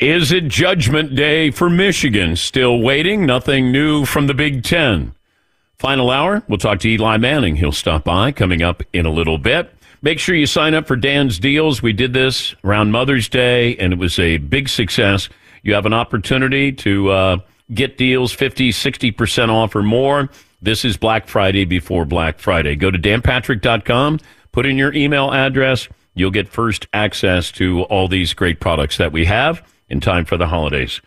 Is it Judgment Day for Michigan? Still waiting. Nothing new from the Big Ten. Final hour. We'll talk to Eli Manning. He'll stop by coming up in a little bit. Make sure you sign up for Dan's deals. We did this around Mother's Day, and it was a big success. You have an opportunity to uh, get deals 50, 60% off or more. This is Black Friday before Black Friday. Go to danpatrick.com, put in your email address. You'll get first access to all these great products that we have in time for the holidays.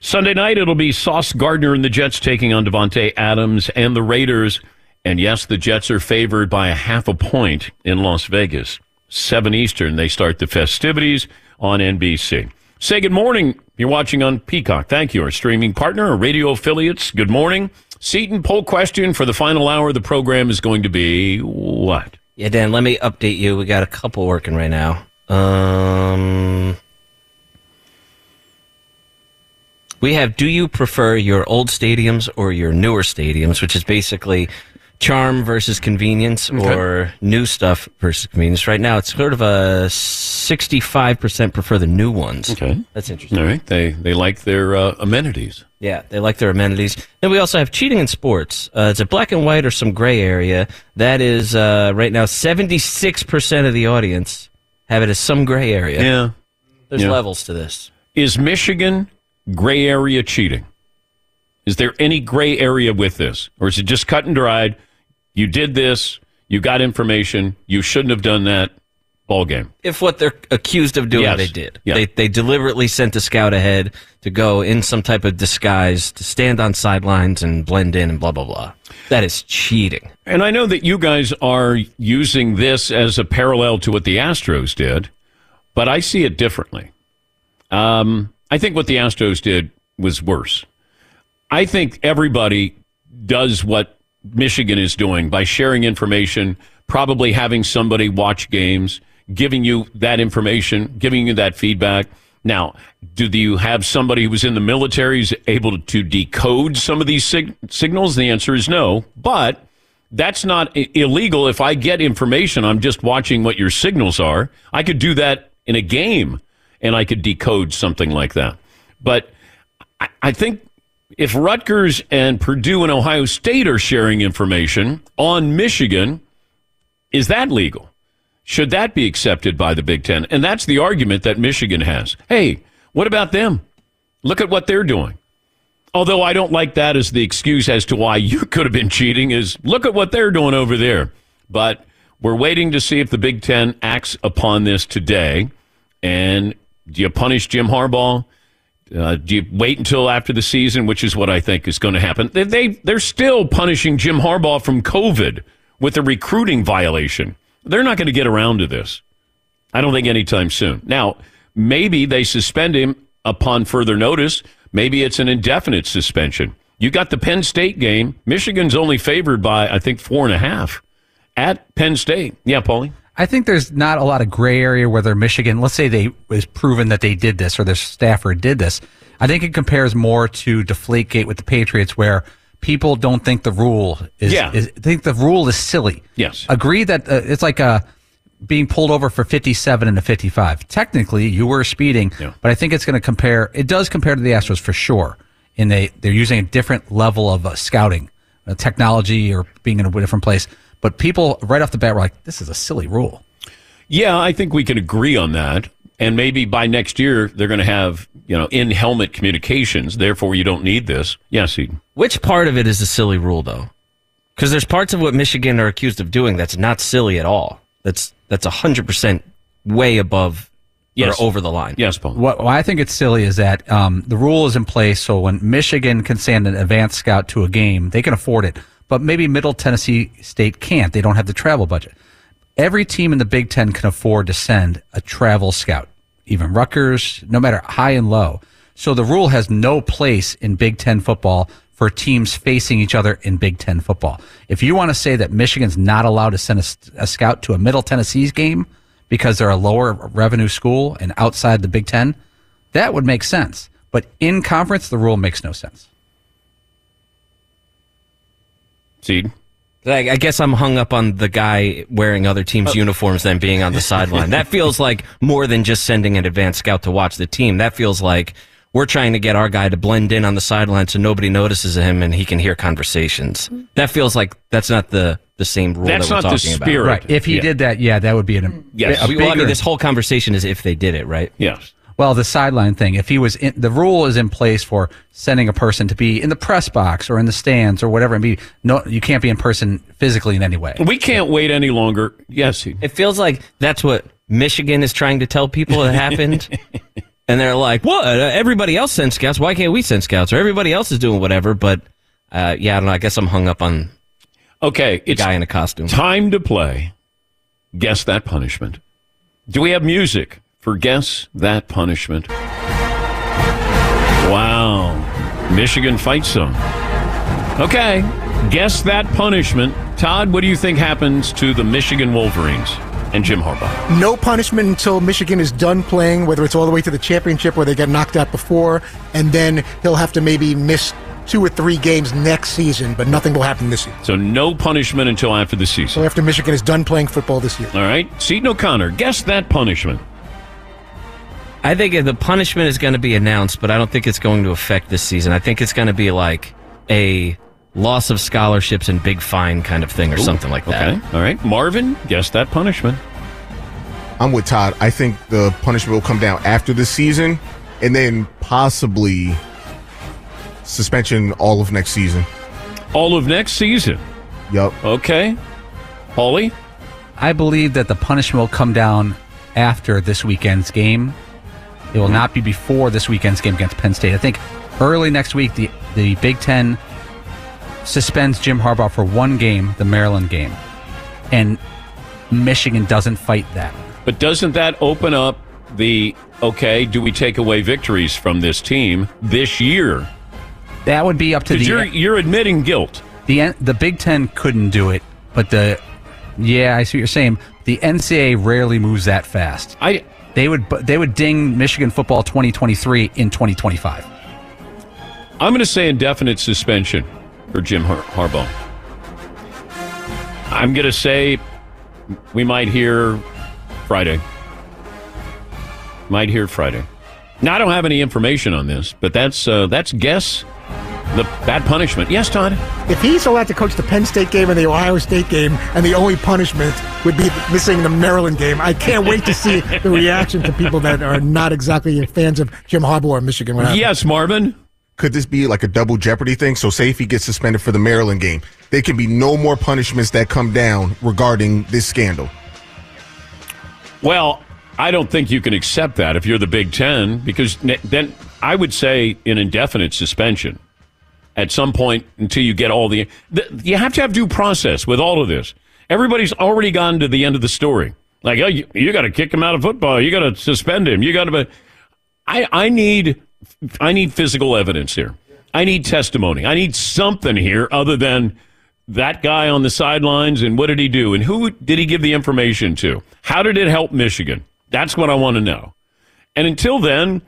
Sunday night, it'll be Sauce Gardner and the Jets taking on Davante Adams and the Raiders. And yes, the Jets are favored by a half a point in Las Vegas. 7 Eastern, they start the festivities on NBC. Say good morning. You're watching on Peacock. Thank you. Our streaming partner, our radio affiliates. Good morning. Seton, poll question for the final hour of the program is going to be what? Yeah, Dan, let me update you. We got a couple working right now. Um, we have Do you prefer your old stadiums or your newer stadiums, which is basically charm versus convenience or new stuff versus convenience. Right now, it's sort of a 65% prefer the new ones. Okay. That's interesting. All right. They, they like their uh, amenities. Yeah, they like their amenities. Then we also have cheating in sports. Uh, it's a black and white or some gray area. That is uh, right now 76% of the audience have it as some gray area. Yeah. There's Yeah. levels to this. Is Michigan gray area cheating? Is there any gray area with this? Or is it just cut and dried? You did this, you got information, you shouldn't have done that, ball game. If what they're accused of doing, Yes. they did. Yeah. They, they deliberately sent a scout ahead to go in some type of disguise to stand on sidelines and blend in and blah, blah, blah. That is cheating. And I know that you guys are using this as a parallel to what the Astros did, but I see it differently. Um, I think what the Astros did was worse. I think everybody does what Michigan is doing by sharing information, probably having somebody watch games, giving you that information, giving you that feedback. Now, do you have somebody who was in the military who's able to decode some of these sig- signals? The answer is no. But that's not I- illegal. If I get information, I'm just watching what your signals are. I could do that in a game and I could decode something like that. But I, think if Rutgers and Purdue and Ohio State are sharing information on Michigan, is that legal? Should that be accepted by the Big Ten? And that's the argument that Michigan has. Hey, what about them? Look at what they're doing. Although I don't like that as the excuse as to why you could have been cheating, is look at what they're doing over there. But we're waiting to see if the Big Ten acts upon this today. And do you punish Jim Harbaugh? Uh, do you wait until after the season, which is what I think is going to happen? They, they they're still punishing Jim Harbaugh from COVID with a recruiting violation. They're not going to get around to this. I don't think anytime soon. Now, maybe they suspend him upon further notice. Maybe it's an indefinite suspension. You got the Penn State game. Michigan's only favored by I think four and a half at Penn State. Yeah, Paulie. I think there's not a lot of gray area whether Michigan, let's say they was proven that they did this or their staffer did this. I think it compares more to Deflategate with the Patriots, where people don't think the rule is, Yeah. is think the rule is silly. Yes. agree that uh, it's like a being pulled over for 57 and a 55. Technically, you were speeding, Yeah. but I think it's going to compare. It does compare to the Astros for sure. In they they're using a different level of uh, scouting, uh, technology, or being in a different place. But people right off the bat were like, "This is a silly rule." Yeah, I think we can agree on that. And maybe by next year they're going to have you know in helmet communications. Therefore, you don't need this. Yes, Eden. Which part of it is a silly rule, though? Because there's parts of what Michigan are accused of doing that's not silly at all. That's that's hundred percent way above Yes. or over the line. Yes, Paul. What, why I think it's silly is that um, the rule is in place, so when Michigan can send an advanced scout to a game, they can afford it. But maybe Middle Tennessee State can't. They don't have the travel budget. Every team in the Big Ten can afford to send a travel scout, even Rutgers, no matter high and low. So the rule has no place in Big Ten football for teams facing each other in Big Ten football. If you want to say that Michigan's not allowed to send a, a scout to a Middle Tennessee's game because they're a lower revenue school and outside the Big Ten, that would make sense. But in conference, the rule makes no sense. Seed. I I guess I'm hung up on the guy wearing other teams' oh. uniforms than being on the sideline. That feels like more than just sending an advanced scout to watch the team. That feels like we're trying to get our guy to blend in on the sideline so nobody notices him and he can hear conversations. That feels like that's not the the same rule That's that we're not the talking spirit. about. Right. If he Yeah. did that, yeah, that would be an Yes. a We- well, I mean, bigger- this whole conversation is if they did it, right? Yes. Well, the sideline thing, if he was in, the rule is in place for sending a person to be in the press box or in the stands or whatever and be no you can't be in person physically in any way. We can't wait any longer. Yes, Seed. It feels like that's what Michigan is trying to tell people that happened. and they're like, what? Uh, everybody else sends scouts. Why can't we send scouts? Or everybody else is doing whatever. But uh, yeah, I don't know. I guess I'm hung up on Okay, the it's guy in a costume. time to play. Guess that punishment. Do we have music for guess that punishment? Wow, Michigan fight song. Okay, guess that punishment. Todd, what do you think happens to the Michigan Wolverines and Jim Harbaugh? No punishment until Michigan is done playing, whether it's all the way to the championship where they get knocked out before, and then he'll have to maybe miss two or three games next season, but nothing will happen this year. So no punishment until after the season. So after Michigan is done playing football this year. All right, Seton O'Connor, guess that punishment. I think the punishment is going to be announced, but I don't think it's going to affect this season. I think it's going to be like a loss of scholarships and big fine kind of thing or something like that. Okay, all right, Marvin, guess that punishment. I'm with Todd. I think the punishment will come down after the season and then possibly suspension all of next season. All of next season. Yup. Okay, Paulie. I believe that the punishment will come down after this weekend's game. It will mm-hmm. not be before this weekend's game against Penn State. I think early next week, the, the Big Ten suspends Jim Harbaugh for one game, the Maryland game. And Michigan doesn't fight that. But doesn't that open up the okay? Do we take away victories from this team this year? That would be up to the you're you're admitting guilt. the the Big Ten couldn't do it, but the yeah, I see what you're saying. The NCAA rarely moves that fast. I They would they would ding Michigan football 2023 in 2025. I'm going to say indefinite suspension for Jim Har- Harbaugh. I'm going to say we might hear Friday. Might hear Friday. Now I don't have any information on this, but that's uh, that's guess the bad punishment. Yes, Todd. If he's allowed to coach the Penn State game and the Ohio State game, and the only punishment would be missing the Maryland game, I can't wait to see the reaction to people that are not exactly fans of Jim Harbaugh or Michigan. What. Yes, Marvin. Could this be like a double jeopardy thing? So, say if he gets suspended for the Maryland game, there can be no more punishments that come down regarding this scandal. Well, I don't think you can accept that if you're the Big Ten, because then I would say an indefinite suspension at some point until you get all the, the. You have to have due process with all of this. Everybody's already gone to the end of the story. Like, oh, you, you got to kick him out of football. You got to suspend him. You got to. I I need I need physical evidence here. I need testimony. I need something here other than that guy on the sidelines and what did he do and who did he give the information to? How did it help Michigan? That's what I want to know. And until then,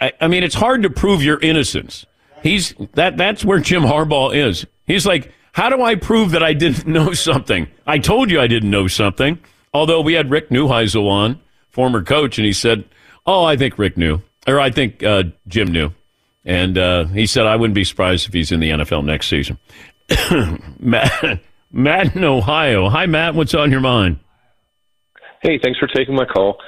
I, I mean, it's hard to prove your innocence. He's that. That's where Jim Harbaugh is. He's like, how do I prove that I didn't know something? I told you I didn't know something. Although we had Rick Neuheisel on, former coach, and he said, "Oh, I think Rick knew, or I think uh, Jim knew," and uh, he said, "I wouldn't be surprised if he's in the NFL next season." Matt, Matt in Ohio. Hi, Matt. What's on your mind? Hey, thanks for taking my call.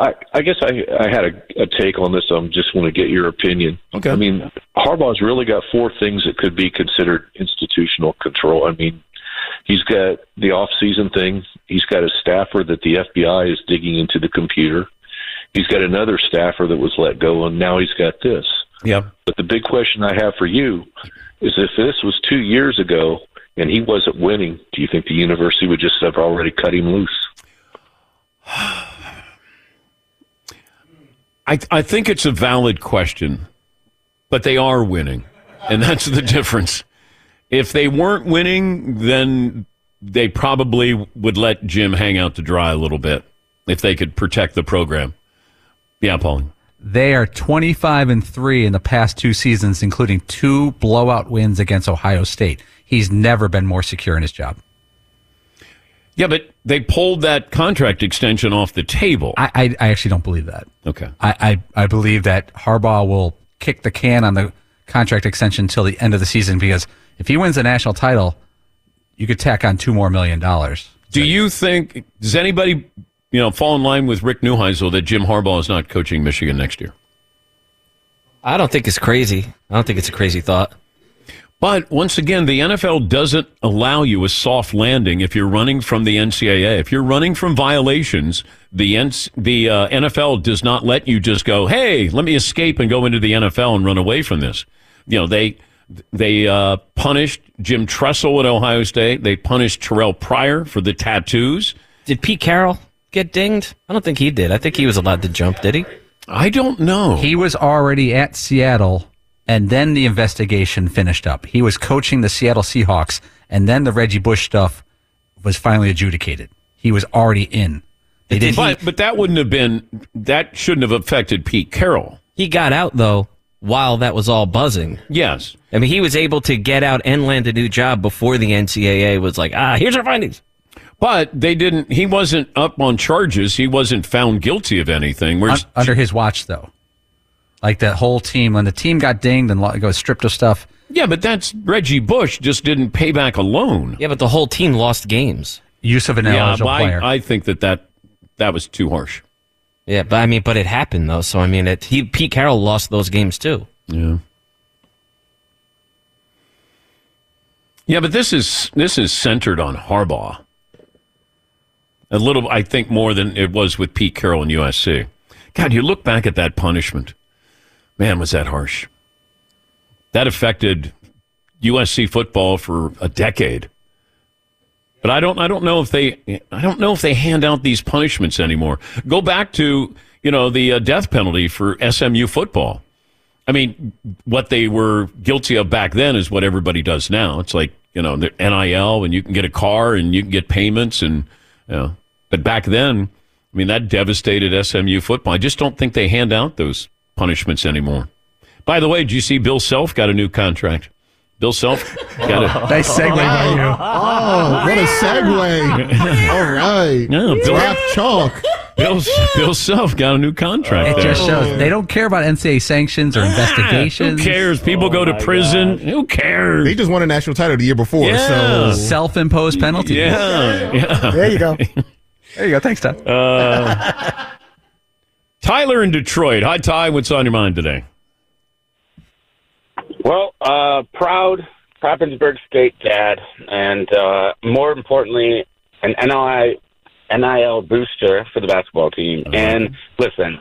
I, I guess I, I had a, a take on this. I um, just want to get your opinion. Okay. I mean, Harbaugh's really got four things that could be considered institutional control. I mean, he's got the off-season thing. He's got a staffer that the FBI is digging into the computer. He's got another staffer that was let go, and now he's got this. Yeah. But the big question I have for you is if this was two years ago and he wasn't winning, do you think the university would just have already cut him loose? I, I think it's a valid question, but they are winning, and that's the difference. If they weren't winning, then they probably would let Jim hang out to dry a little bit if they could protect the program. Yeah, Pauline. They are 25 and 3 in the past two seasons, including two blowout wins against Ohio State. He's never been more secure in his job. Yeah, but they pulled that contract extension off the table. I, I, I actually don't believe that. Okay. I, I, I believe that Harbaugh will kick the can on the contract extension until the end of the season because if he wins the national title, you could tack on two more million dollars. Do you think, does anybody you know, fall in line with Rick Neuheisel that Jim Harbaugh is not coaching Michigan next year? I don't think it's crazy. I don't think it's a crazy thought. But once again, the NFL doesn't allow you a soft landing if you're running from the NCAA. If you're running from violations, the NC, the uh, NFL does not let you just go, "Hey, let me escape and go into the NFL and run away from this." You know, they they uh, punished Jim Tressel at Ohio State. They punished Terrell Pryor for the tattoos. Did Pete Carroll get dinged? I don't think he did. I think he was allowed to jump. Did he? I don't know. He was already at Seattle and then the investigation finished up. He was coaching the Seattle Seahawks, and then the Reggie Bush stuff was finally adjudicated. He was already in. They did, but, he, but that wouldn't have been that shouldn't have affected Pete Carroll. He got out though while that was all buzzing. Yes, I mean he was able to get out and land a new job before the NCAA was like, ah, here's our findings. But they didn't. He wasn't up on charges. He wasn't found guilty of anything. Un- under his watch, though. Like the whole team, when the team got dinged and got stripped of stuff. Yeah, but that's Reggie Bush just didn't pay back a loan. Yeah, but the whole team lost games. Use of an eligible yeah, player. I, I think that, that that was too harsh. Yeah, but I mean, but it happened though. So I mean, it, he, Pete Carroll lost those games too. Yeah. Yeah, but this is this is centered on Harbaugh. A little, I think, more than it was with Pete Carroll and USC. God, you look back at that punishment. Man, was that harsh. That affected USC football for a decade. But I don't I don't know if they I don't know if they hand out these punishments anymore. Go back to, you know, the uh, death penalty for SMU football. I mean, what they were guilty of back then is what everybody does now. It's like, you know, the NIL and you can get a car and you can get payments and you know, but back then, I mean, that devastated SMU football. I just don't think they hand out those punishments anymore. By the way, did you see Bill Self got a new contract? Bill Self got a nice segue by oh. you. Oh, what a segue! All right, yeah, Bill, Drop chalk. Bill, Bill Self got a new contract. It there. just shows they don't care about NCAA sanctions or ah, investigations. Who cares? People go to oh prison. Who cares? They just won a national title the year before. Yeah. So Self-imposed penalty. yeah, yeah. There you go. There you go. Thanks, Todd. Uh, Tyler in Detroit. Hi, Ty. What's on your mind today? Well, uh, proud Pappensburg State dad, and uh, more importantly, an NIL, NIL booster for the basketball team. And listen,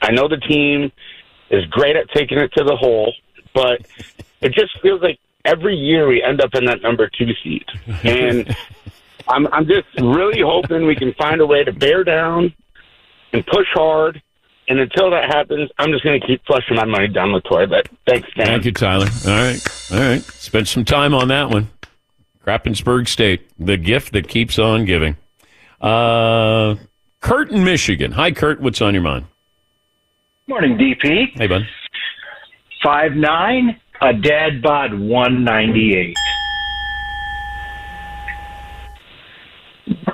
I know the team is great at taking it to the hole, but it just feels like every year we end up in that number two seed. And I'm, I'm just really hoping we can find a way to bear down and push hard. And until that happens, I'm just going to keep flushing my money down the toilet. Thanks, Dan. Thank you, Tyler. All right. All right. Spent some time on that one. Krappensburg State, the gift that keeps on giving. Uh, Kurt in Michigan. Hi, Kurt. What's on your mind? Morning, DP. Hey, bud. Five nine, a dad bod one ninety eight.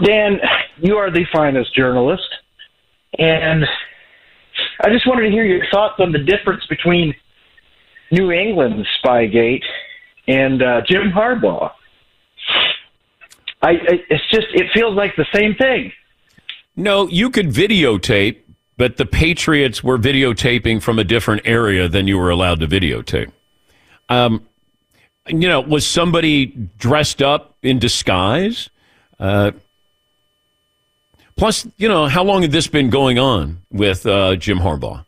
Dan, you are the finest journalist, and I just wanted to hear your thoughts on the difference between New England's Spygate and uh, Jim Harbaugh. I, I it's just it feels like the same thing. No, you could videotape, but the Patriots were videotaping from a different area than you were allowed to videotape. Um, you know, was somebody dressed up in disguise? Uh, plus, you know, how long had this been going on with uh, Jim Harbaugh?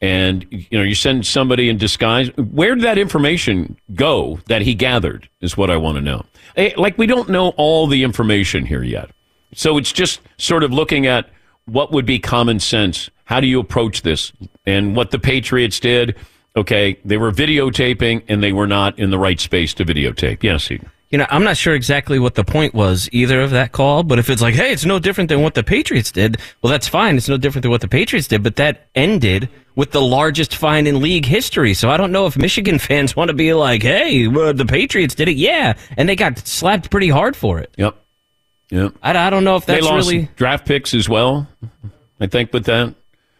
And you know, you send somebody in disguise. Where did that information go that he gathered? Is what I want to know. Eh, Like we don't know all the information here yet. So it's just sort of looking at what would be common sense. How do you approach this? And what the Patriots did, okay, they were videotaping and they were not in the right space to videotape. Yes, Eden. You know, I'm not sure exactly what the point was either of that call, but if it's like, hey, it's no different than what the Patriots did, well, that's fine. It's no different than what the Patriots did, but that ended with the largest fine in league history. So I don't know if Michigan fans want to be like, hey, well, the Patriots did it. Yeah. And they got slapped pretty hard for it. Yep. Yep. I, I don't know if that's they lost really. draft picks as well. I think with that,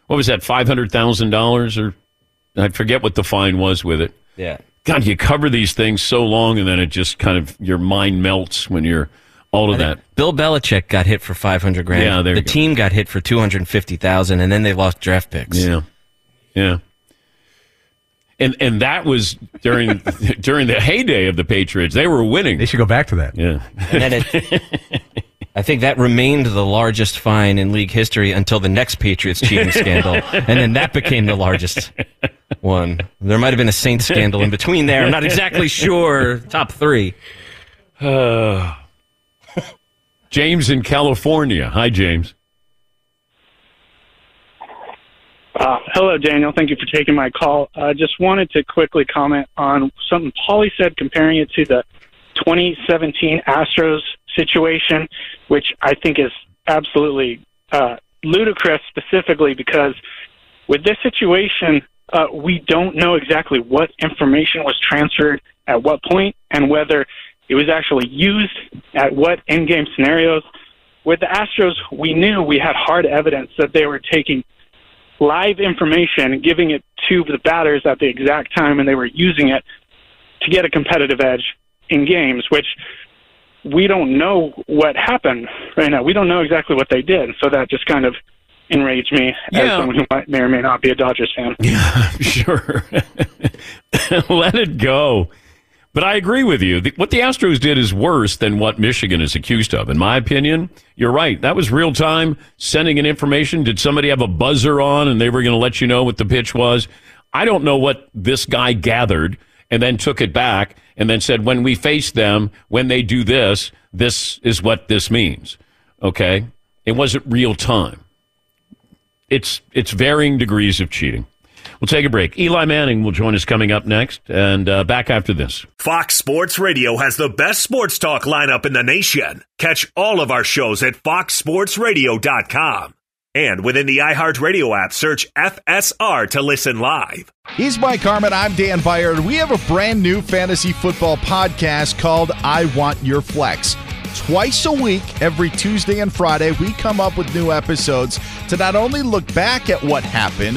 what was that? Five hundred thousand dollars, or I forget what the fine was with it. Yeah. God, you cover these things so long, and then it just kind of your mind melts when you're all of that. Bill Belichick got hit for 500 grand. Yeah, there The you go. team got hit for 250,000 and then they lost draft picks. Yeah, yeah. And and that was during during the heyday of the Patriots. They were winning. They should go back to that. Yeah. And then it, I think that remained the largest fine in league history until the next Patriots cheating scandal, and then that became the largest one. There might have been a Saints scandal in between there. I'm not exactly sure. Top three. Uh, James in California. Hi, James. Uh, hello, Daniel. Thank you for taking my call. I uh, just wanted to quickly comment on something Paulie said, comparing it to the 2017 Astros situation, which I think is absolutely uh, ludicrous, specifically because with this situation, uh, we don't know exactly what information was transferred at what point and whether it was actually used at what in-game scenarios. With the Astros, we knew we had hard evidence that they were taking live information and giving it to the batters at the exact time, and they were using it to get a competitive edge in games, which we don't know what happened right now. We don't know exactly what they did, so that just kind of enraged me as someone who might, may or may not be a Dodgers fan. Yeah, sure. Let it go. But I agree with you. The- What the Astros did is worse than what Michigan is accused of. In my opinion, you're right. That was real time sending in information. Did somebody have a buzzer on and they were going to let you know what the pitch was? I don't know what this guy gathered and then took it back and then said, when we face them, when they do this, this is what this means. Okay? It wasn't real time. It's, it's varying degrees of cheating. We'll take a break. Eli Manning will join us coming up next, and uh, back after this. Fox Sports Radio has the best sports talk lineup in the nation. Catch all of our shows at foxsportsradio.com. And within the iHeartRadio app, search FSR to listen live. He's Mike Harmon. I'm Dan Beyer. We have a brand new fantasy football podcast called I Want Your Flex. Twice a week, every Tuesday and Friday, we come up with new episodes to not only look back at what happened,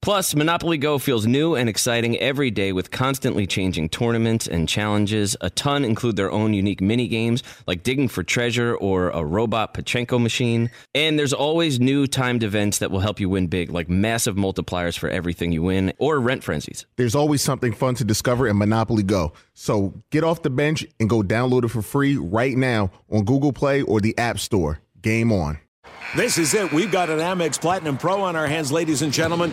Plus, Monopoly Go feels new and exciting every day with constantly changing tournaments and challenges. A ton include their own unique mini games like digging for treasure or a robot Pachinko machine. And there's always new timed events that will help you win big, like massive multipliers for everything you win or rent frenzies. There's always something fun to discover in Monopoly Go. So get off the bench and go download it for free right now on Google Play or the App Store. Game on. This is it. We've got an Amex Platinum Pro on our hands, ladies and gentlemen.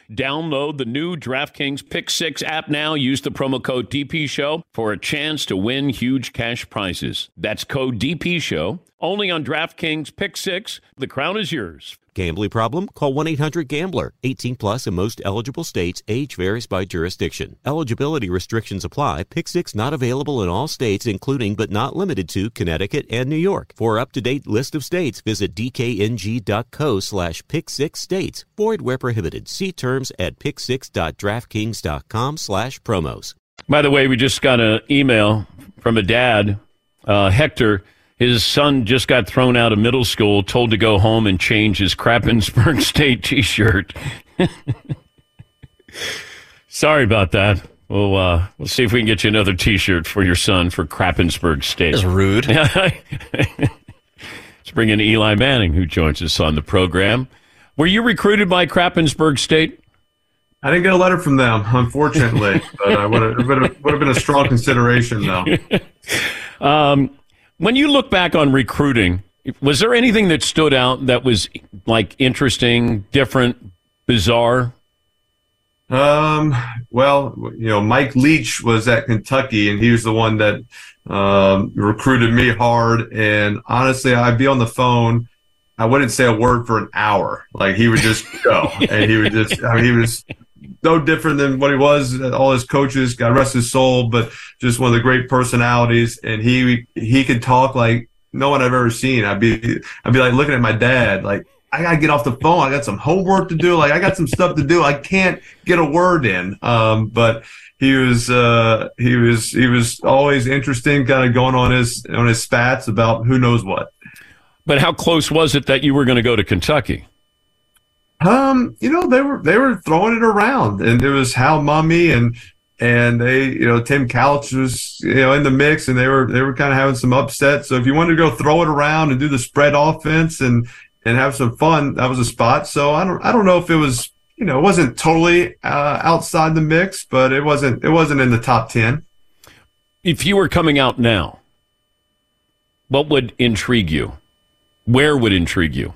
Download the new DraftKings Pick 6 app now. Use the promo code DP Show for a chance to win huge cash prizes. That's code DP Show only on DraftKings Pick 6. The crown is yours. Gambling problem? Call 1 800 Gambler. 18 plus in most eligible states. Age varies by jurisdiction. Eligibility restrictions apply. Pick six not available in all states, including but not limited to Connecticut and New York. For up to date list of states, visit dkng.co slash pick six states. Void where prohibited. See terms at pick6.draftkings.com slash promos. By the way, we just got an email from a dad, uh, Hector. His son just got thrown out of middle school, told to go home and change his Krappensburg State t shirt. Sorry about that. We'll, uh, we'll see if we can get you another t shirt for your son for Krappensburg State. That's rude. Let's bring in Eli Manning, who joins us on the program. Were you recruited by Krappensburg State? I didn't get a letter from them, unfortunately, but I would have, would have, would have been a strong consideration, though. Um, when you look back on recruiting, was there anything that stood out that was like interesting, different, bizarre? Um, well, you know, Mike Leach was at Kentucky, and he was the one that um, recruited me hard. And honestly, I'd be on the phone. I wouldn't say a word for an hour. Like he would just go, and he would just. I mean, he was no different than what he was. All his coaches, God rest his soul, but just one of the great personalities. And he he could talk like no one I've ever seen. I'd be I'd be like looking at my dad, like I gotta get off the phone. I got some homework to do. Like I got some stuff to do. I can't get a word in. Um, but he was uh, he was he was always interesting, kind of going on his on his spats about who knows what. But how close was it that you were going to go to Kentucky? Um, you know, they were they were throwing it around, and it was Hal Mumme and and they, you know, Tim Couch was you know in the mix, and they were they were kind of having some upset. So if you wanted to go throw it around and do the spread offense and and have some fun, that was a spot. So I don't I don't know if it was you know it wasn't totally uh, outside the mix, but it wasn't it wasn't in the top ten. If you were coming out now, what would intrigue you? Where would intrigue you?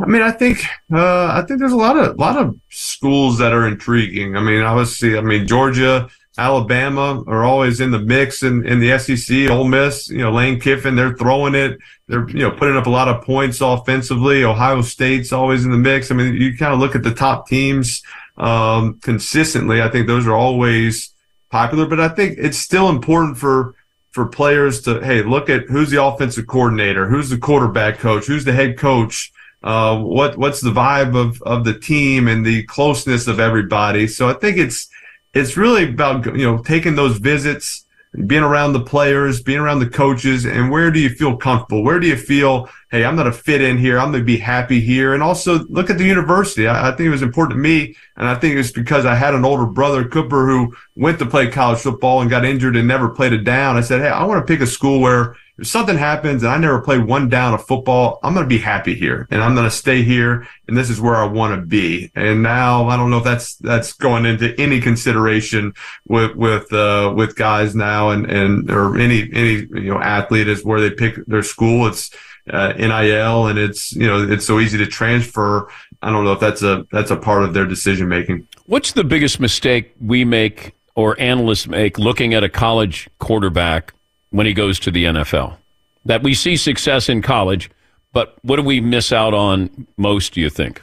I mean, I think uh, I think there's a lot of lot of schools that are intriguing. I mean, obviously, I mean Georgia, Alabama are always in the mix in, in the SEC. Ole Miss, you know, Lane Kiffin, they're throwing it. They're you know putting up a lot of points offensively. Ohio State's always in the mix. I mean, you kind of look at the top teams um, consistently. I think those are always popular, but I think it's still important for for players to hey look at who's the offensive coordinator, who's the quarterback coach, who's the head coach Uh, what what's the vibe of of the team and the closeness of everybody? So I think it's it's really about you know taking those visits, being around the players, being around the coaches, and where do you feel comfortable? Where do you feel, hey, I'm going to fit in here. I'm going to be happy here. And also look at the university. I, I think it was important to me, and I think it's because I had an older brother, Cooper, who went to play college football and got injured and never played it down. I said, hey, I want to pick a school where if something happens and I never played one down of football, I'm going to be happy here and I'm going to stay here. And this is where I want to be. And now I don't know if that's, that's going into any consideration with, with, uh, with guys now and, and, or any, any, you know, athlete is where they pick their school. It's, uh, NIL and it's, you know, it's so easy to transfer. I don't know if that's a, that's a part of their decision making. What's the biggest mistake we make or analysts make looking at a college quarterback when he goes to the NFL? That we see success in college, but what do we miss out on most, do you think?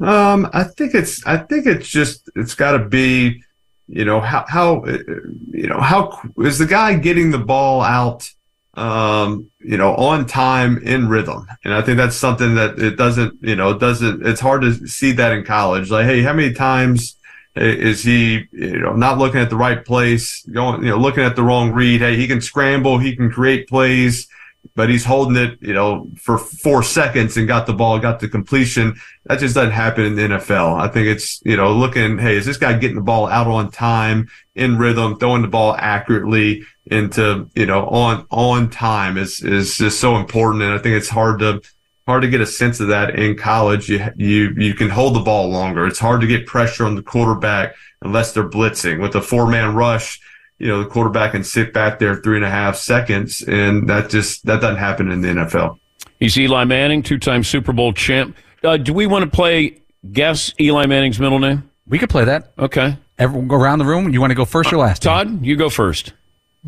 Um, I think it's, I think it's just, it's got to be, you know, how, how, you know, how is the guy getting the ball out, um, you know, on time in rhythm? And I think that's something that it doesn't, you know, it doesn't, it's hard to see that in college. Like, hey, how many times, is he, you know, not looking at the right place, going, you know, looking at the wrong read? Hey, he can scramble, he can create plays, but he's holding it, you know, for four seconds and got the ball, got the completion. That just doesn't happen in the NFL. I think it's, you know, looking, hey, is this guy getting the ball out on time, in rhythm, throwing the ball accurately into, you know, on, on time is, is just so important. And I think it's hard to, hard to get a sense of that in college. You you you can hold the ball longer. It's hard to get pressure on the quarterback unless they're blitzing. With a four man rush, you know the quarterback can sit back there three and a half seconds, and that just that doesn't happen in the NFL. He's Eli Manning, two time Super Bowl champ. Uh, do we want to play guess Eli Manning's middle name? We could play that. Okay. Everyone go around the room. You want to go first or last? Todd, you go first.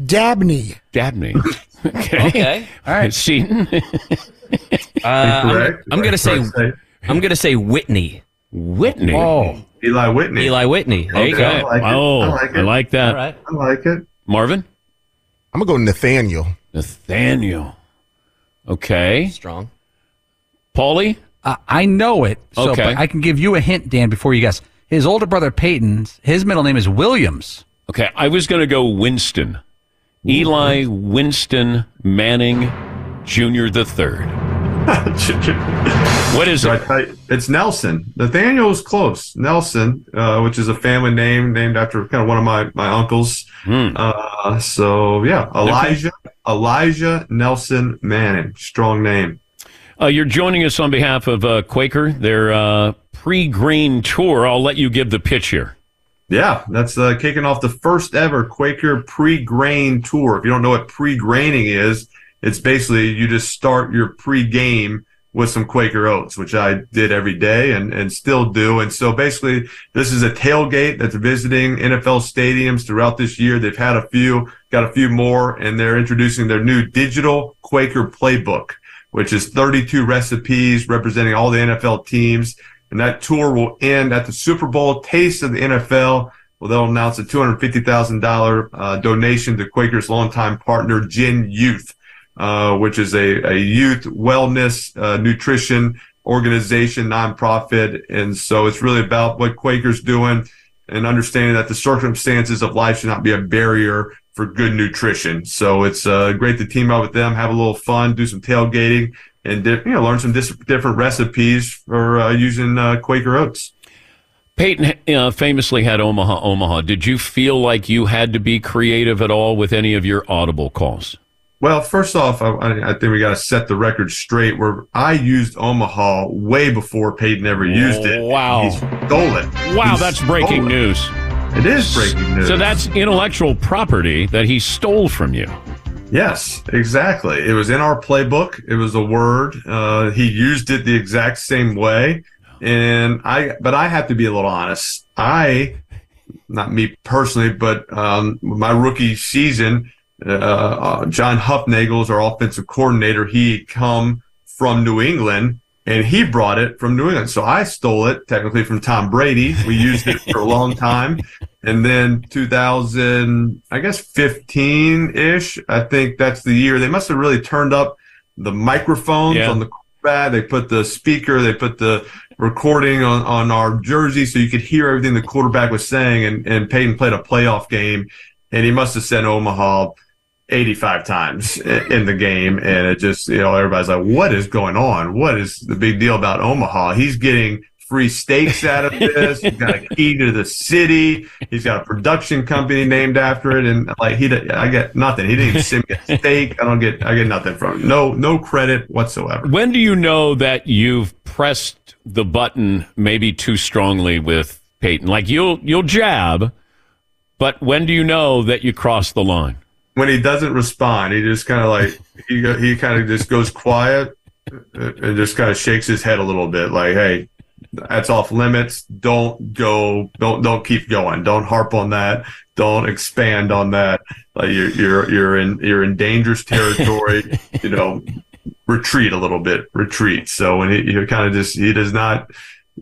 Dabney. Dabney. Okay. Okay. All right. Seton. Uh, I'm, I'm gonna say Correct. I'm gonna say Whitney. Whitney. Oh, Eli Whitney. Eli Whitney. There you go. I like it. Oh, I like it. I like that. All right. I like it. Marvin? I'm gonna go Nathaniel. Nathaniel. Okay. Strong. Paulie? uh, I know it. So, Okay. but I can give you a hint, Dan, before you guess. His older brother Peyton's his middle name is Williams. Okay, I was going to go Winston. Eli Winston Manning Jr. the third. What is So it? it's Nelson. Nathaniel is close. Nelson, uh, which is a family name named after kind of one of my, my uncles. Hmm. Uh, so yeah, Elijah, Elijah Nelson Manning. Strong name. Uh, you're joining us on behalf of uh, Quaker, their uh, pre-grain tour. I'll let you give the pitch here. Yeah, that's uh, kicking off the first ever Quaker pre-grain tour. If you don't know what pre-graining is, it's basically you just start your pre-game with some Quaker oats, which I did every day and, and still do. And so basically this is a tailgate that's visiting NFL stadiums throughout this year. They've had a few, got a few more, and they're introducing their new digital Quaker playbook, which is 32 recipes representing all the NFL teams. And that tour will end at the Super Bowl Taste of the NFL. Well, they'll announce a $250,000 uh, donation to Quaker's longtime partner, GENYOUth, uh, which is a, a youth wellness, uh, nutrition organization, nonprofit. And so it's really about what Quaker's doing and understanding that the circumstances of life should not be a barrier for good nutrition. So it's uh, great to team up with them, have a little fun, do some tailgating, and you know learn some dis- different recipes for uh, using uh, Quaker oats. Peyton uh, famously had Omaha, Omaha. Did you feel like you had to be creative at all with any of your audible calls? Well, first off, I, I think we got to set the record straight. Where I used Omaha way before Peyton ever used it. Wow. he stole it. Wow, He that's breaking it. news. It is breaking news. So that's intellectual property that he stole from you. Yes, exactly. It was in our playbook. It was a word. Uh, he used it the exact same way. And I, but I have to be a little honest. I, not me personally, but um, my rookie season, uh, uh, John Hufnagel is our offensive coordinator. He come from New England and he brought it from New England. So I stole it technically from Tom Brady. We used it for a long time. And then 2000, I guess 15 ish. I think that's the year they must have really turned up the microphones Yeah. on the quarterback. They put the speaker. They put the recording on, on our jersey so you could hear everything the quarterback was saying. And, and Peyton played a playoff game, and he must have said Omaha 85 times in the game. And it just, you know, everybody's like, what is going on? What is the big deal about Omaha? He's getting free steaks out of this. He's got a key to the city. He's got a production company named after it. And like, he, I get nothing. He didn't send me a steak. I don't get, I get nothing from him. No, no credit whatsoever. When do you know that you've pressed the button maybe too strongly with Peyton? Like you'll, you'll jab, but when do you know that you crossed the line? When he doesn't respond, he just kind of like he he kind of just goes quiet uh, uh, and just kind of shakes his head a little bit, like, "Hey, that's off limits. Don't go. Don't don't keep going. Don't harp on that. Don't expand on that. Like you're you're you're in you're in dangerous territory. you know, retreat a little bit. Retreat. So when he, he kind of just he does not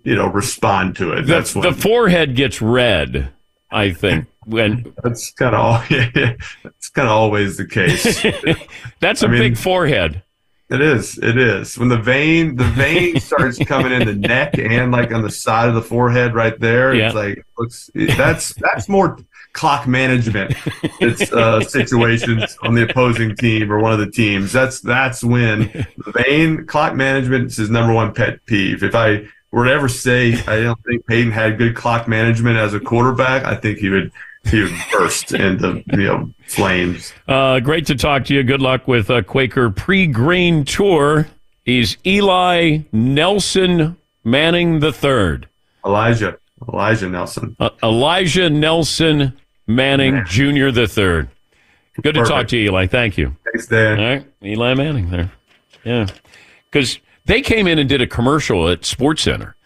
you know respond to it. The, That's when the forehead gets red, I think. When that's kind of all it's kind of always the case. That's a I mean, big forehead. It is. It is. When the vein, the vein starts coming in the neck and like on the side of the forehead, right there. Yeah. It's like looks. That's that's more clock management. It's uh, situations on the opposing team or one of the teams. That's that's when the vein clock management is his number one pet peeve. If I were to ever say I don't think Peyton had good clock management as a quarterback, I think he would he burst into you know flames. Uh, great to talk to you. Good luck with uh, Quaker pre-grain tour. He's Eli Nelson Manning the third. Elijah Elijah Nelson. Uh, Elijah Nelson Manning Jr. the third. Good to talk to you, Eli. Thank you. Thanks, Dan. All right, Eli Manning there. Yeah, because they came in and did a commercial at Sports Center,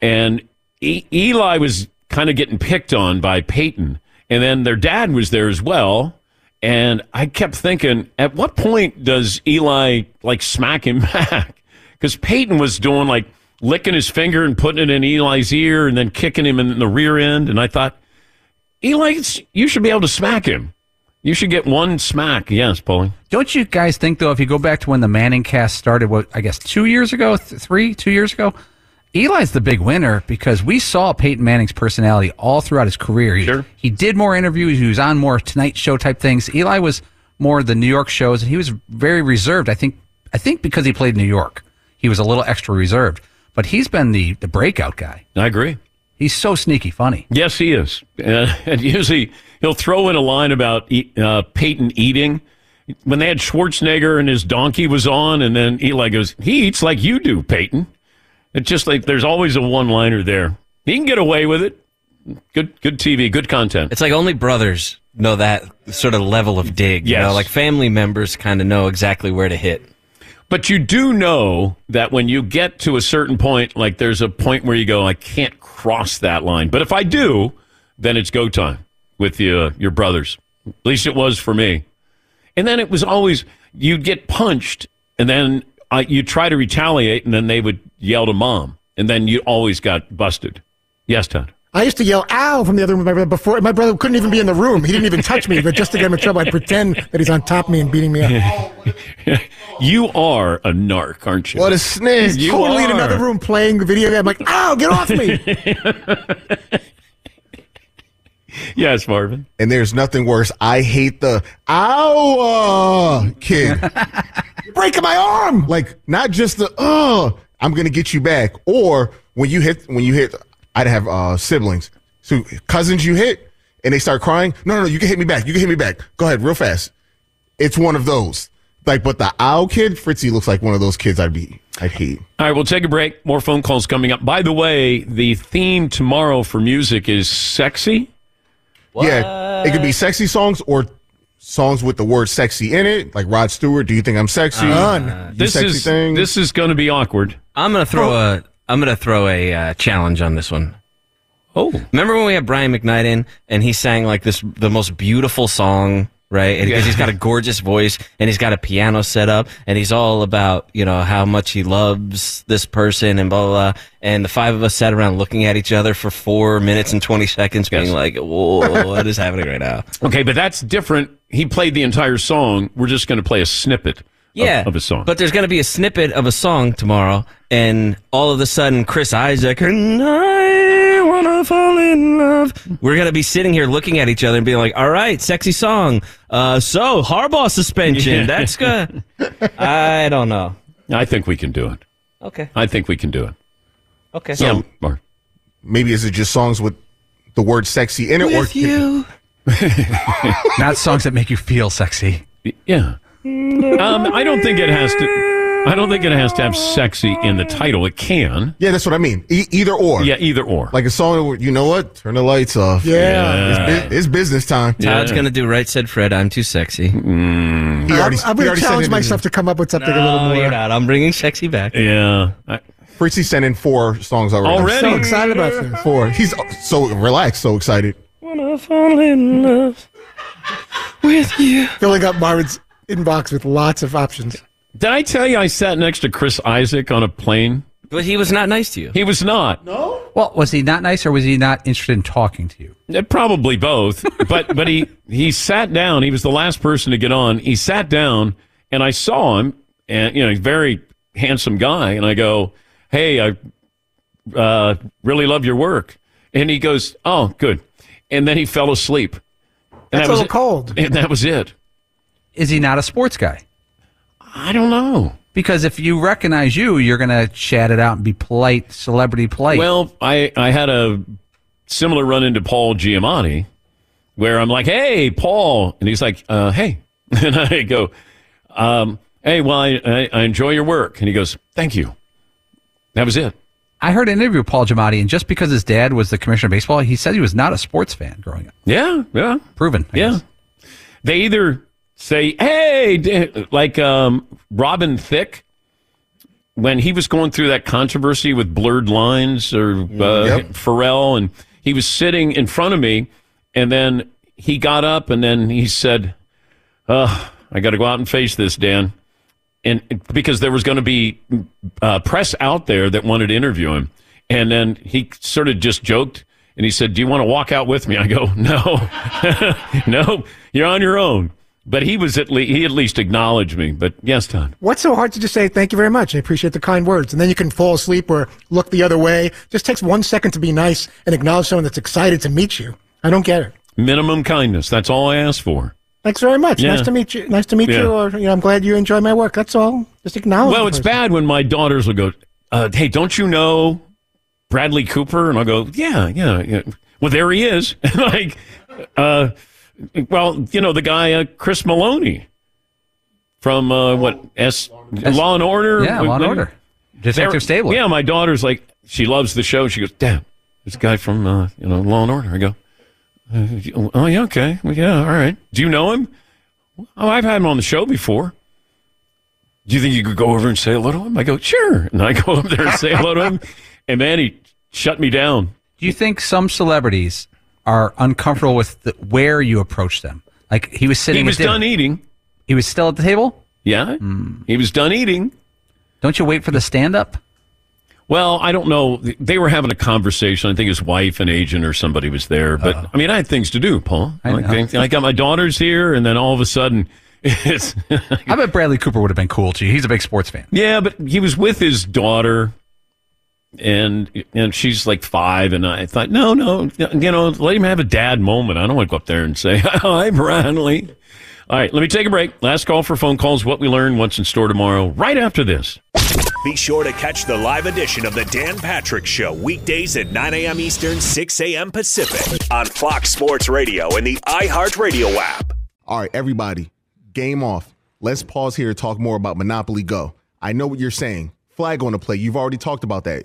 and e- Eli was kind of getting picked on by Peyton, and then their dad was there as well. And I kept thinking, at what point does Eli like smack him back? Because Peyton was doing like licking his finger and putting it in Eli's ear, and then kicking him in the rear end. And I thought, Eli, you should be able to smack him. You should get one smack. Yes, Paulie. Don't you guys think though, if you go back to when the Manning cast started, what I guess two years ago, th- three, two years ago, Eli's the big winner because we saw Peyton Manning's personality all throughout his career. He, sure. he did more interviews. He was on more Tonight Show type things. Eli was more the New York shows, and he was very reserved. I think. I think because he played New York, he was a little extra reserved. But he's been the the breakout guy. I agree. He's so sneaky funny. Yes, he is. Uh, and usually he'll throw in a line about uh, Peyton eating. When they had Schwarzenegger and his donkey was on, and then Eli goes, "He eats like you do, Peyton." It's just like there's always a one-liner there. He can get away with it. Good, good TV, good content. It's like only brothers know that sort of level of dig. You know, like family members kind of know exactly where to hit. But you do know that when you get to a certain point, like there's a point where you go, I can't cross that line. But if I do, then it's go time with the, uh, your brothers. At least it was for me. And then it was always, you'd get punched, and then uh, you try to retaliate, and then they would yell to mom. And then you always got busted. Yes, Todd. I used to yell "ow" from the other room. My brother before my brother couldn't even be in the room. He didn't even touch me, but just to get him in trouble, I'd pretend that he's on top of me and beating me up. You are a narc, aren't you? What a snitch! You totally in another room playing the video game. I'm like, "Ow, get off me!" Yes, Marvin. And there's nothing worse. I hate the ow uh, kid. You're breaking my arm. Like not just the uh I'm gonna get you back. Or when you hit when you hit I'd have uh siblings. So cousins you hit and they start crying. No, no, no, you can hit me back. You can hit me back. Go ahead, real fast. It's one of those. Like, but the owl kid, Fritzy looks like one of those kids I'd be I'd hate. All right, we'll take a break. More phone calls coming up. By the way, the theme tomorrow for music is sexy. Yeah, it could be sexy songs or songs with the word sexy in it, like Rod Stewart. Do you think I'm sexy? Uh, You This sexy is thing. this is going to be awkward. I'm gonna throw a I'm gonna throw a uh, challenge on this one. Oh, remember when we had Brian McKnight in and he sang like this the most beautiful song, right? And because Yeah. he's got a gorgeous voice and he's got a piano set up and he's all about you know how much he loves this person and blah blah. blah. And the five of us sat around looking at each other for four minutes and twenty seconds, being like, "Whoa, what is happening right now?" Okay, but that's different. He played the entire song. We're just going to play a snippet Yeah, of, of a song. But there's going to be a snippet of a song tomorrow, and all of a sudden, Chris Isaak and I wanna fall in love. We're going to be sitting here looking at each other and being like, "All right, sexy song. Uh, so Harbaugh suspension. Yeah. That's good." I don't know. I think we can do it. Okay. I think we can do it. Okay. So maybe is it just songs with the word sexy in it, or With you. Not songs that make you feel sexy. Yeah. Um, I don't think it has to. I don't think it has to have "sexy" in the title. It can. Yeah, that's what I mean. E- either or. Yeah, either or. Like a song where you know what? Turn the lights off. Yeah. It's, bu- it's business time. Todd's going to do right said Fred. I'm too sexy. Mm. He already- I'm he going to challenge myself to come up with something a little more. you're not. I'm bringing sexy back. Yeah. Fritzy sent in four songs already. Already? I'm so excited about this. Four. He's so relaxed, so excited. Wanna fall in love with you. Filling up Marvin's inbox with lots of options. Did I tell you I sat next to Chris Isaak on a plane? But he was not nice to you. He was not. No. Well, was he not nice, or was he not interested in talking to you? Uh, Probably both. but but he he sat down. He was the last person to get on. He sat down, and I saw him, and you know, he's very handsome guy. And I go, "Hey, I uh, really love your work." And he goes, "Oh, good." And then he fell asleep. And That's that a little it. cold. And that was it. Is he not a sports guy? I don't know. Because if you recognize you, you're going to chat it out and be polite, celebrity polite. Well, I, I had a similar run into Paul Giamatti where I'm like, hey, Paul. And he's like, uh, hey. And I go, um, hey, well, I, I, I enjoy your work. And he goes, thank you. That was it. I heard an interview with Paul Giamatti, and just because his dad was the commissioner of baseball, he said he was not a sports fan growing up. Yeah, yeah. Proven. I yeah. guess. They either say, hey, like um, Robin Thicke, when he was going through that controversy with blurred lines or uh, Yep. Pharrell, and he was sitting in front of me, and then he got up and then he said, uh, I got to go out and face this, Dan. And because there was going to be uh, press out there that wanted to interview him. And then he sort of just joked and he said, Do you want to walk out with me? I go, No, no, you're on your own. But he was at least, he at least acknowledged me. But yes, Todd. What's so hard to just say thank you very much? I appreciate the kind words. And then you can fall asleep or look the other way. Just takes one second to be nice and acknowledge someone that's excited to meet you. I don't get it. Minimum kindness. That's all I ask for. Thanks very much. Yeah. Nice to meet you. Nice to meet Yeah. you. Or you know, I'm glad you enjoy my work. That's all. Just acknowledge. Well, it's person. bad when my daughters will go, uh, Hey, don't you know Bradley Cooper? And I'll go, Yeah, yeah, yeah. Well, there he is. like, uh, well, you know, the guy, uh, Chris Meloni from, uh, what, S, Law and Order? Yeah, Law and Order. Detective Stabler. Yeah, my daughter's like, she loves the show. She goes, Dad, this guy from, uh, you know, Law and Order. I go, uh, Oh, yeah, okay. Well, yeah, all right. Do you know him? Oh, I've had him on the show before. Do you think you could go over and say hello to him? I go, sure. And I go up there and say hello to him. And man, he shut me down. Do you think some celebrities are uncomfortable with the, where you approach them? Like he was sitting. He was done eating. He was still at the table. Yeah. Hmm. He was done eating. Don't you wait for the stand up? Well, I don't know. They were having a conversation. I think his wife, an agent, or somebody was there. But uh-huh. I mean, I had things to do, Paul. I Like. I got my daughters here, and then all of a sudden, it's I bet Bradley Cooper would have been cool to you. He's a big sports fan. yeah. But he was with his daughter, and and she's like five, and I thought, no, no, you know, let him have a dad moment. I don't want to go up there and say, "Hi, Bradley." All right, let me take a break. Last call for phone calls. What we learn, what's in store tomorrow. Right after this. Be sure to catch the live edition of the Dan Patrick Show weekdays at 9 a.m. Eastern, 6 a.m. Pacific on Fox Sports Radio and the iHeartRadio app. All right, everybody, game off. Let's pause here to talk more about Monopoly Go. I know what you're saying. Flag on the play. You've already talked about that.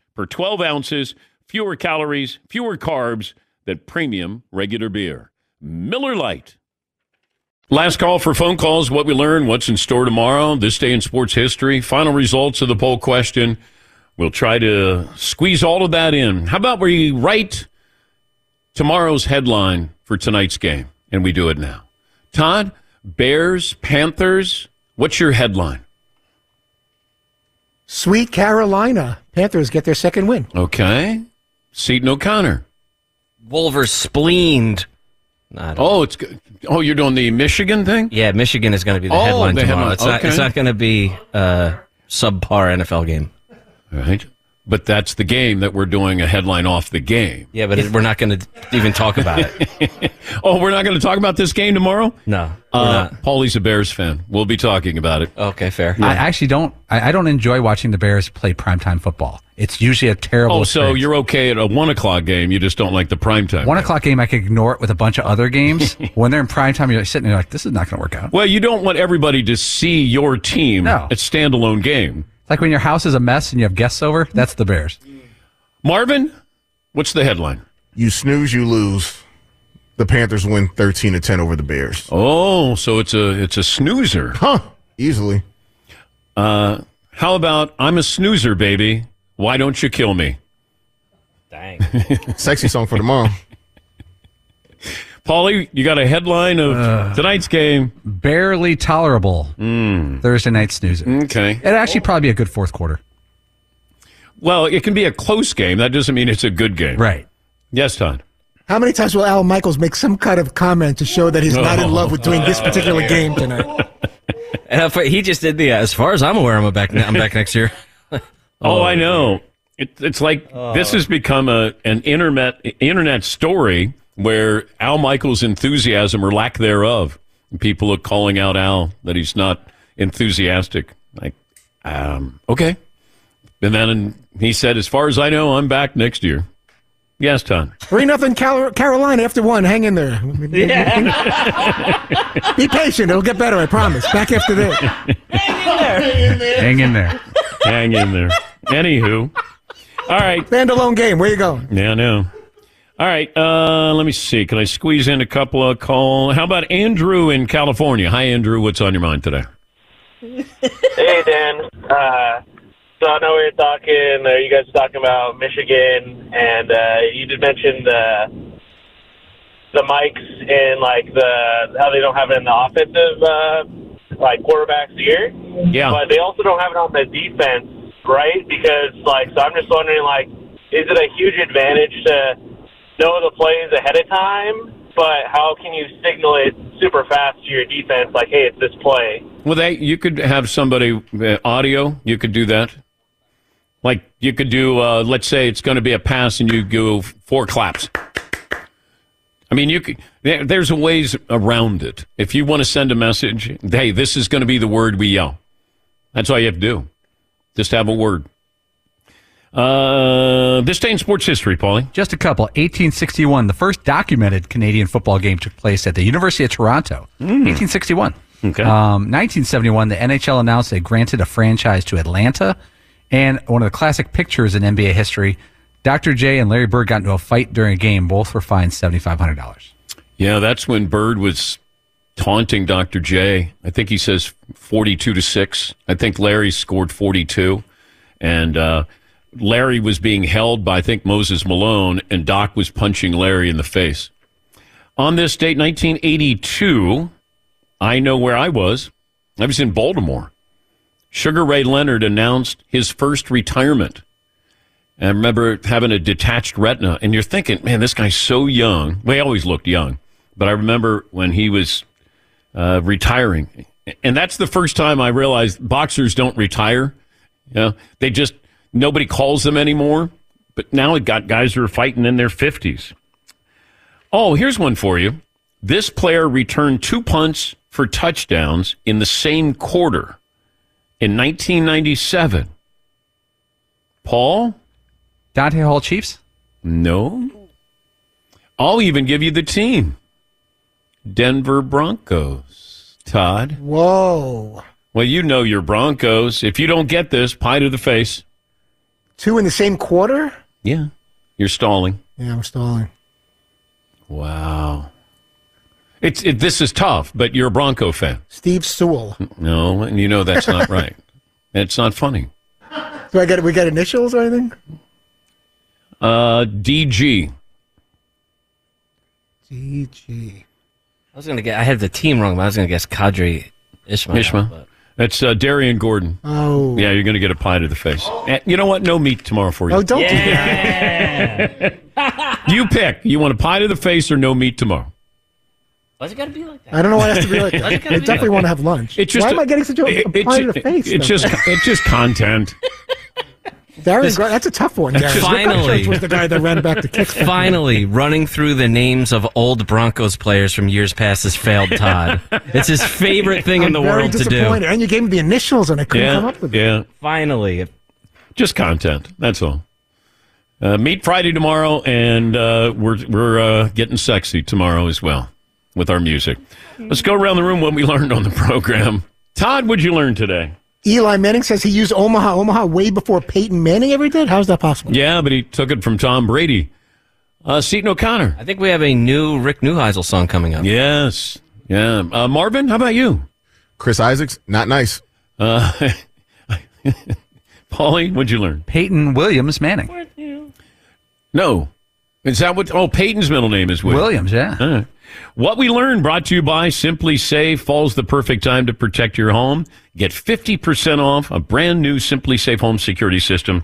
per 12 ounces, fewer calories, fewer carbs than premium regular beer. Miller Lite. Last call for phone calls. What we learn, what's in store tomorrow, this day in sports history, final results of the poll question. We'll try to squeeze all of that in. How about we write tomorrow's headline for tonight's game? And we do it now. Todd, Bears, Panthers, what's your headline? Sweet Carolina. Panthers get their second win. Okay. Seton O'Connor. Wolvers spleened. Oh, it's good. Oh, you're doing the Michigan thing? Yeah, Michigan is going to be the Oh, headline the tomorrow. headline. It's not. It's not going to be a subpar NFL game. Right. But that's the game that we're doing a headline off the game. Yeah, but we're not going to even talk about it. Oh, we're not going to talk about this game tomorrow? No, we're Uh, not. Paulie's a Bears fan. We'll be talking about it. Okay, fair. I actually don't. I, I don't enjoy watching the Bears play primetime football. It's usually a terrible. Oh, so experience. you're okay at a one o'clock game. You just don't like the prime time. one o'clock game. I can ignore it with a bunch of other games. when they're in primetime, you're sitting there like, this is not going to work out. Well, you don't want everybody to see your team No. at standalone game. It's like when your house is a mess and you have guests over. That's the Bears. Marvin, what's the headline? You snooze, you lose. The Panthers win 13 to 10 over the Bears. Oh, so it's a it's a snoozer. Huh. Easily. Uh, how about I'm a snoozer, baby. Why don't you kill me? Dang. Sexy song for tomorrow. Paulie, you got a headline of uh, tonight's game. Barely tolerable. Hmm. Thursday night snoozer. Okay. It'd actually probably be a good fourth quarter. Well, it can be a close game. That doesn't mean it's a good game. Right. Yes, Todd. How many times will Al Michaels make some kind of comment to show that he's not in love with doing this particular game tonight? And if he just did the. Uh, as far as I'm aware, I'm back. I'm back next year. Oh, I know. It, it's like oh. this has become a an internet internet story where Al Michaels' enthusiasm or lack thereof, people are calling out Al that he's not enthusiastic. Like, um, okay, and then he said, "As far as I know, I'm back next year." Yes, Todd. Three nothing Cal- Carolina after one. Hang in there. Yeah. Be patient. It'll get better. I promise. Back after this. Hang in there. Hang in there. Hang in there. Anywho, all right. Standalone game. Where you going? Yeah, I know. All right, uh, let me see. Can I squeeze in a couple of call? How about Andrew in California? Hi, Andrew. What's on your mind today? Hey, Dan. Uh, so I know we were talking, uh, you guys were talking about Michigan, and uh, you did mention the the mics and like the how they don't have it in the offensive uh, like quarterbacks here. Yeah. But they also don't have it on the defense, right? Because like, so I'm just wondering, like, is it a huge advantage to know the plays ahead of time? But how can you signal it super fast to your defense, like, hey, it's this play? Well, they you could have somebody uh, audio. You could do that. Like you could do. Uh, let's say it's going to be a pass, and you go four claps. I mean, you could. There's ways around it. If you want to send a message, hey, this is going to be the word we yell. That's all you have to do. Just have a word. Uh, this day in sports history, Paulie. Just a couple. 1861, the first documented Canadian football game took place at the University of Toronto. 1861. Okay. Um, 1971, the NHL announced they granted a franchise to Atlanta. And one of the classic pictures in NBA history, Dr. J and Larry Bird got into a fight during a game. Both were fined $7,500. Yeah, that's when Bird was taunting Dr. J. I think he says 42 to 6. I think Larry scored 42. And uh, Larry was being held by, I think, Moses Malone, and Doc was punching Larry in the face. On this date, 1982, I know where I was. I was in Baltimore. Sugar Ray Leonard announced his first retirement. I remember having a detached retina, and you're thinking, man, this guy's so young. Well, he always looked young, but I remember when he was uh, retiring, and that's the first time I realized boxers don't retire. You know, they just nobody calls them anymore. But now it got guys who are fighting in their fifties. Oh, here's one for you. This player returned two punts for touchdowns in the same quarter in 1997. Paul? Dante Hall Chiefs? No. I'll even give you the team Denver Broncos. Todd? Whoa. Well, you know your Broncos. If you don't get this, pie to the face. Two in the same quarter? Yeah. You're stalling. Yeah, I'm stalling. Wow. It's it, this is tough, but you're a Bronco fan. Steve Sewell. No, and you know that's not right. It's not funny. Do I get we got initials or anything? Uh, DG. DG. I was gonna get. I had the team wrong, but I was gonna guess Qadry Ismail. Ismail. but- That's uh, Darrien Gordon. Oh. Yeah, you're going to get a pie to the face. And you know what? No meat tomorrow for you. Oh, don't do You pick. You want a pie to the face or no meat tomorrow? Why's it gotta be like that? I don't know why it has to be like that. I it gotta be definitely like want to have lunch. It's just why a- am I getting such a, a It- pie to the face? it's though? just it's just content. Darren, Gar- that's a tough one. Darren. Finally. Church was the guy that ran back the kick. Finally, running through the names of old Broncos players from years past has failed Todd. it's his favorite thing in I'm the world to do. disappointed. And you gave me the initials, and I couldn't come up with it. yeah. Finally, Just content. That's all. Uh, meet Friday tomorrow, and uh, we're we're uh, getting sexy tomorrow as well with our music. Let's go around the room what we learned on the program. Todd, what'd you learn today? Eli Manning says he used Omaha, Omaha way before Peyton Manning ever did. How's that possible? Yeah, but he took it from Tom Brady. Uh, Seton O'Connor. I think we have a new Rick Neuheisel song coming up. Yes. Yeah. Uh, Marvin, how about you? Chris Isaaks, not nice. Uh, Paulie, what'd you learn? Peyton Williams Manning. No. Is that what? Oh, Peyton's middle name is Will. Williams, yeah. Right. What we learned brought to you by SimpliSafe. Fall's the perfect time to protect your home. Get 50% off a brand new SimpliSafe home security system.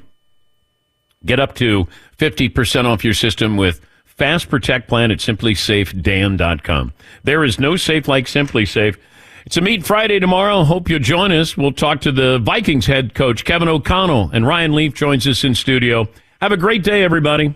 Get up to 50% off your system with Fast Protect Plan at simplysafedan.com. There is no safe like SimpliSafe. It's a Meet Friday tomorrow. Hope you'll join us. We'll talk to the Vikings head coach, Kevin O'Connell, and Ryan Leaf joins us in studio. Have a great day, everybody.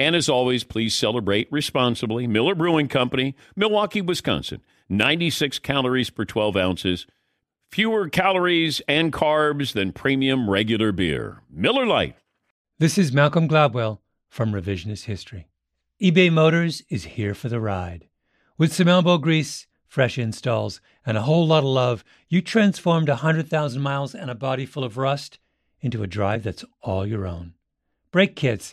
And as always, please celebrate responsibly. Miller Brewing Company, Milwaukee, Wisconsin. 96 calories per 12 ounces. Fewer calories and carbs than premium regular beer. Miller Lite. This is Malcolm Gladwell from Revisionist History. eBay Motors is here for the ride. With some elbow grease, fresh installs, and a whole lot of love, you transformed 100,000 miles and a body full of rust into a drive that's all your own. Brake kits,